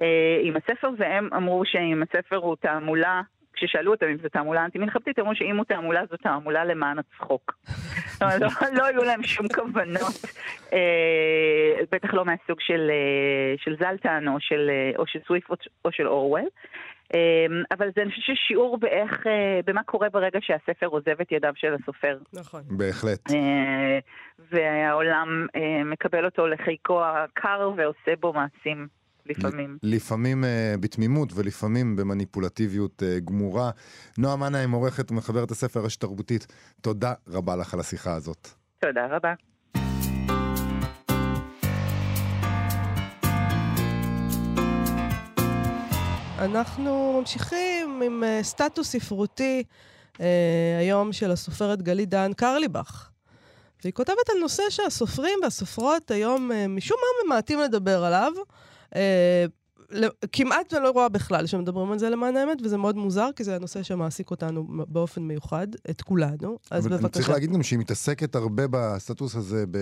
אה, עם הספר, והם אמרו שאם הספר הוא תעמולה, כששאלו אותם אם זו תעמולה אנטי-מלחמתית, אמרו שאם הוא תעמולה, זו תעמולה למען הצחוק. לא, לא היו להם שום כוונות, אה, בטח לא מהסוג של, אה, זלטן או של, אה, או של סוויפט או- של אורוול. אבל זה אני חושבת ששיעור באיך, במה קורה ברגע שהספר עוזב את ידיו של הסופר. נכון. בהחלט. והעולם מקבל אותו לחיקו הקר ועושה בו מעשים לפעמים. לפעמים uh, בתמימות ולפעמים במניפולטיביות uh, גמורה. נועה מנהיים, עורכת ומחברת הספר רשת תרבותית, תודה רבה לך על השיחה הזאת. תודה רבה. אנחנו ממשיכים עם אה, סטטוס ספרותי אה, היום של הסופרת גלית דהן קרליבך. והיא כותבת על נושא שהסופרים והסופרות היום אה, משום מה ממעטים לדבר עליו. אה, ל- כמעט ולא רואה בכלל שמדברים על זה למען האמת, וזה מאוד מוזר, כי זה הנושא שמעסיק אותנו באופן מיוחד, את כולנו. אז אני צריך בבקשה. להגיד גם שהיא מתעסקת הרבה בסטטוס הזה ב...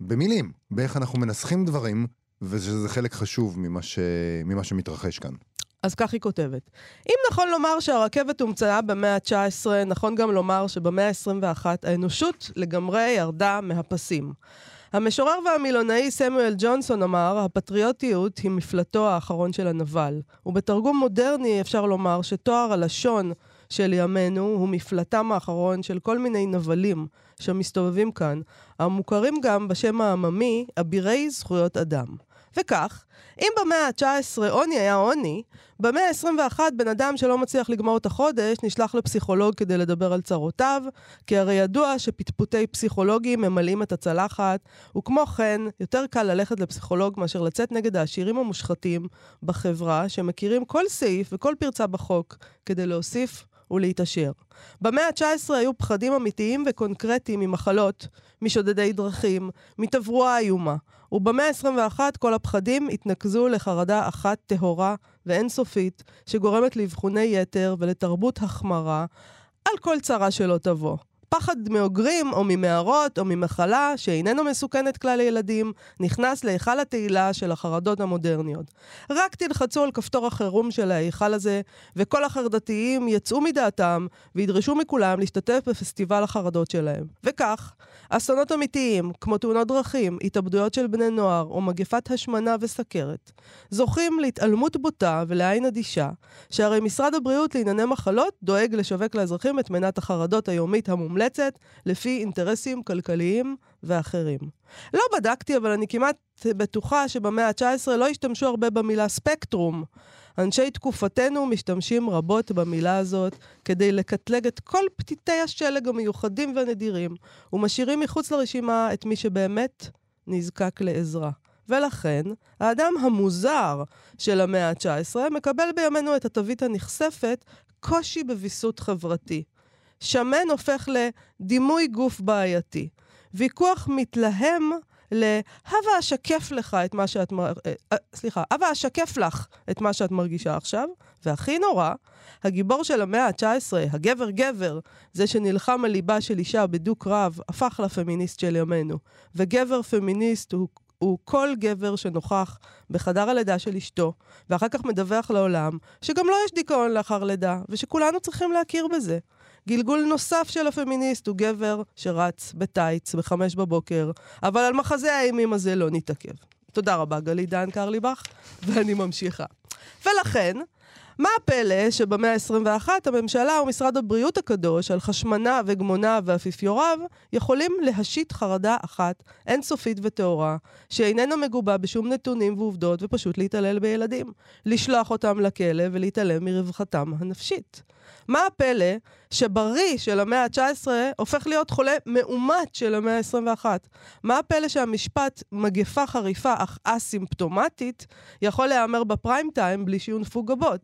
במילים, באיך אנחנו מנסחים דברים, ושזה חלק חשוב ממה, ש... ממה שמתרחש כאן. אז כך היא כותבת. אם נכון לומר שהרכבת הומצאה במאה ה-19, נכון גם לומר שבמאה ה-21 האנושות לגמרי ירדה מהפסים. המשורר והמילונאי סמואל ג'ונסון אמר, הפטריוטיות היא מפלטו האחרון של הנבל. ובתרגום מודרני אפשר לומר שתואר הלשון של ימינו הוא מפלטם האחרון של כל מיני נבלים שמסתובבים כאן, המוכרים גם בשם העממי אבירי זכויות אדם. וכך, אם במאה ה-19 עוני היה עוני, במאה ה-21 בן אדם שלא מצליח לגמור את החודש נשלח לפסיכולוג כדי לדבר על צרותיו, כי הרי ידוע שפטפוטי פסיכולוגים ממלאים את הצלחת, וכמו כן, יותר קל ללכת לפסיכולוג מאשר לצאת נגד העשירים המושחתים בחברה, שמכירים כל סעיף וכל פרצה בחוק כדי להוסיף ולהתעשר. במאה ה-19 היו פחדים אמיתיים וקונקרטיים ממחלות, משודדי דרכים, מתברואה איומה. ובמאה ה-21 כל הפחדים התנקזו לחרדה אחת טהורה ואינסופית, שגורמת לאבחוני יתר ולתרבות החמרה על כל צרה שלא תבוא. פחד מאוגרים או ממערות או ממחלה שאיננו מסוכנת כלל לילדים, נכנס להיכל התהילה של החרדות המודרניות. רק תלחצו על כפתור החירום של ההיכל הזה, וכל החרדתיים יצאו מדעתם וידרשו מכולם להשתתף בפסטיבל החרדות שלהם. וכך, אסונות אמיתיים, כמו תאונות דרכים, התאבדויות של בני נוער או מגפת השמנה וסכרת, זוכים להתעלמות בוטה ולעין אדישה, שהרי משרד הבריאות לענייני מחלות דואג לשווק לאזרחים את מנת החרדות היומית המומלצת לפי אינטרסים כלכליים ואחרים. לא בדקתי, אבל אני כמעט בטוחה שבמאה ה-19 לא השתמשו הרבה במילה ספקטרום. אנשי תקופתנו משתמשים רבות במילה הזאת כדי לקטלג את כל פתיתי השלג המיוחדים והנדירים, ומשאירים מחוץ לרשימה את מי שבאמת נזקק לעזרה. ולכן, האדם המוזר של המאה ה-19 מקבל בימינו את התווית הנכספת קושי בוויסות חברתי. שמן הופך לדימוי גוף בעייתי. ויכוח מתלהם להבה אשקף לך את מה שאת... מר... אה, אה, סליחה, הבה אשקף לך את מה שאת מרגישה עכשיו, והכי נורא, הגיבור של המאה ה-19, הגבר גבר, זה שנלחם על ליבה של אישה בדו-קרב, הפך לפמיניסט של ימינו. וגבר פמיניסט הוא הוא כל גבר שנוכח בחדר הלידה של אשתו, ואחר כך מדווח לעולם שגם לו יש דיכאון לאחר לידה, ושכולנו צריכים להכיר בזה. גלגול נוסף של הפמיניסט הוא גבר שרץ בטייץ בחמש בבוקר, אבל על מחזה האימים הזה לא נתעכב. תודה רבה, גלית דן קרליבך, ואני ממשיכה. ולכן, מה הפלא שבמאה ה-21 הממשלה ומשרד הבריאות הקדוש על חשמנה וגמונה ואפיפיוריו יכולים להשית חרדה אחת אינסופית וטהורה, שאיננה מגובה בשום נתונים ועובדות ופשוט להתעלל בילדים, לשלוח אותם לכלא ולהתעלם מרווחתם הנפשית. מה הפלא שבריא של המאה ה-19 הופך להיות חולה מאומת של המאה ה-21? מה הפלא שהמשפט מגפה חריפה אך אסימפטומטית יכול להיאמר בפריים טיים בלי שיונפו גבות?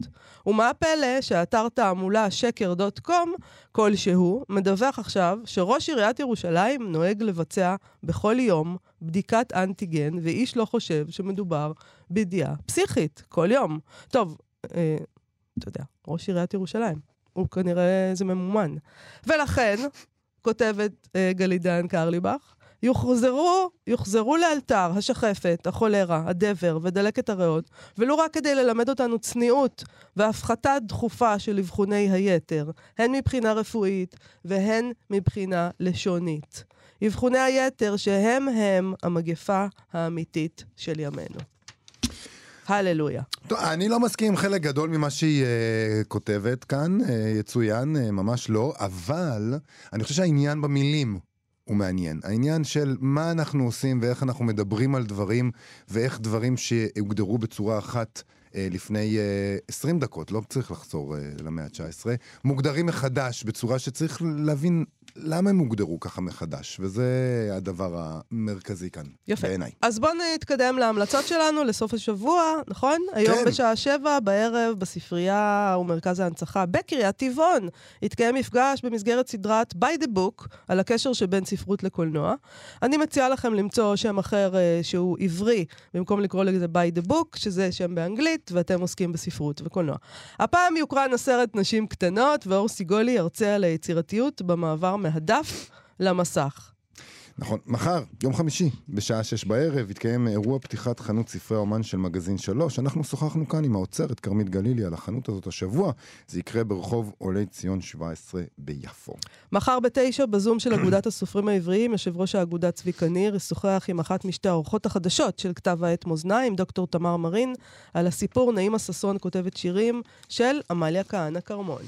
ומה הפלא שאתר תעמולה שקר דוט קום כלשהו מדווח עכשיו שראש עיריית ירושלים נוהג לבצע בכל יום בדיקת אנטיגן ואיש לא חושב שמדובר בידיעה פסיכית כל יום. טוב, אה, אתה יודע, ראש עיריית ירושלים. הוא כנראה זה ממומן. ולכן, כותבת אה, גלית דיין קרליבך, יוחזרו, יוחזרו לאלתר השחפת, החולרה, הדבר ודלקת הריאות, ולו רק כדי ללמד אותנו צניעות והפחתה דחופה של אבחוני היתר, הן מבחינה רפואית והן מבחינה לשונית. אבחוני היתר שהם הם המגפה האמיתית של ימינו. הללויה. טוב, אני לא מסכים עם חלק גדול ממה שהיא uh, כותבת כאן, uh, יצוין, uh, ממש לא, אבל אני חושב שהעניין במילים הוא מעניין. העניין של מה אנחנו עושים ואיך אנחנו מדברים על דברים, ואיך דברים שהוגדרו בצורה אחת לפני 20 דקות, לא צריך לחזור למאה ה-19, מוגדרים מחדש בצורה שצריך להבין למה הם הוגדרו ככה מחדש, וזה הדבר המרכזי כאן, יפה. בעיניי. אז בואו נתקדם להמלצות שלנו לסוף השבוע, נכון? היום כן. בשעה שבע בערב בספרייה ומרכז ההנצחה בקריית טבעון יתקיים מפגש במסגרת סדרת by the book על הקשר שבין ספרות לקולנוע. אני מציעה לכם למצוא שם אחר uh, שהוא עברי, במקום לקרוא לזה by the book, שזה שם באנגלית, ואתם עוסקים בספרות וקולנוע. הפעם יוקרן הסרט נשים קטנות, ואור סיגולי ירצה על היצירתיות במעבר מהדף למסך. נכון. מחר, יום חמישי, בשעה שש בערב, יתקיים אירוע פתיחת חנות ספרי האומן של מגזין שלוש. אנחנו שוחחנו כאן עם האוצרת כרמית גלילי על החנות הזאת השבוע. זה יקרה ברחוב עולי ציון 17 ביפו. מחר בתשע, בזום של אגודת הסופרים העבריים, יושב ראש האגודה צביקה ניר ישוחח עם אחת משתי האורחות החדשות של כתב העת מאזניים, דוקטור תמר מרין, על הסיפור נעימה ששון כותבת שירים של עמליה כהנא כרמון.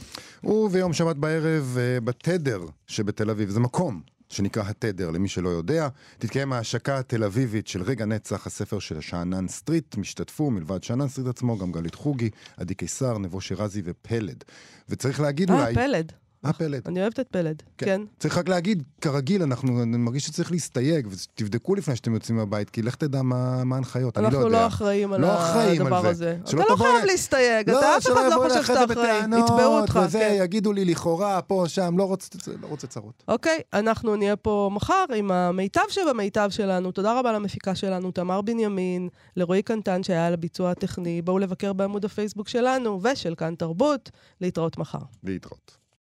וביום שבת בערב, אה, בתדר שבתל אביב, זה מקום שנקרא התדר, למי שלא יודע. תתקיים ההשקה התל אביבית של רגע נצח, הספר של שאנן סטריט. ישתתפו, מלבד שאנן סטריט עצמו, גם גלית חוגי, עדי קיסר, נבו שירזי ופלד. וצריך להגיד אה, אולי... פלד. אה, פלד. אני אוהבת את פלד, כן. צריך רק להגיד, כרגיל, אנחנו, אני מרגיש שצריך להסתייג, ותבדקו לפני שאתם יוצאים מהבית, כי לך תדע מה ההנחיות, אני לא יודע. אנחנו לא אחראים על לא על הדבר זה. הזה. אתה לא חייב להסתייג, לא, אתה אף אחד לא חושב שאתה אחראי. יתבעו אותך, וזה, כן. יגידו לי לכאורה, פה, שם, לא רוצה, לא רוצה צרות. אוקיי, אנחנו נהיה פה מחר עם המיטב שבמיטב שלנו. תודה רבה למפיקה שלנו, תמר בנימין, לרועי קנטן שהיה על הביצוע הטכני. בואו לבקר בעמוד הפייסבוק שלנו ושל כאן תרבות. להתראות מחר. להתראות.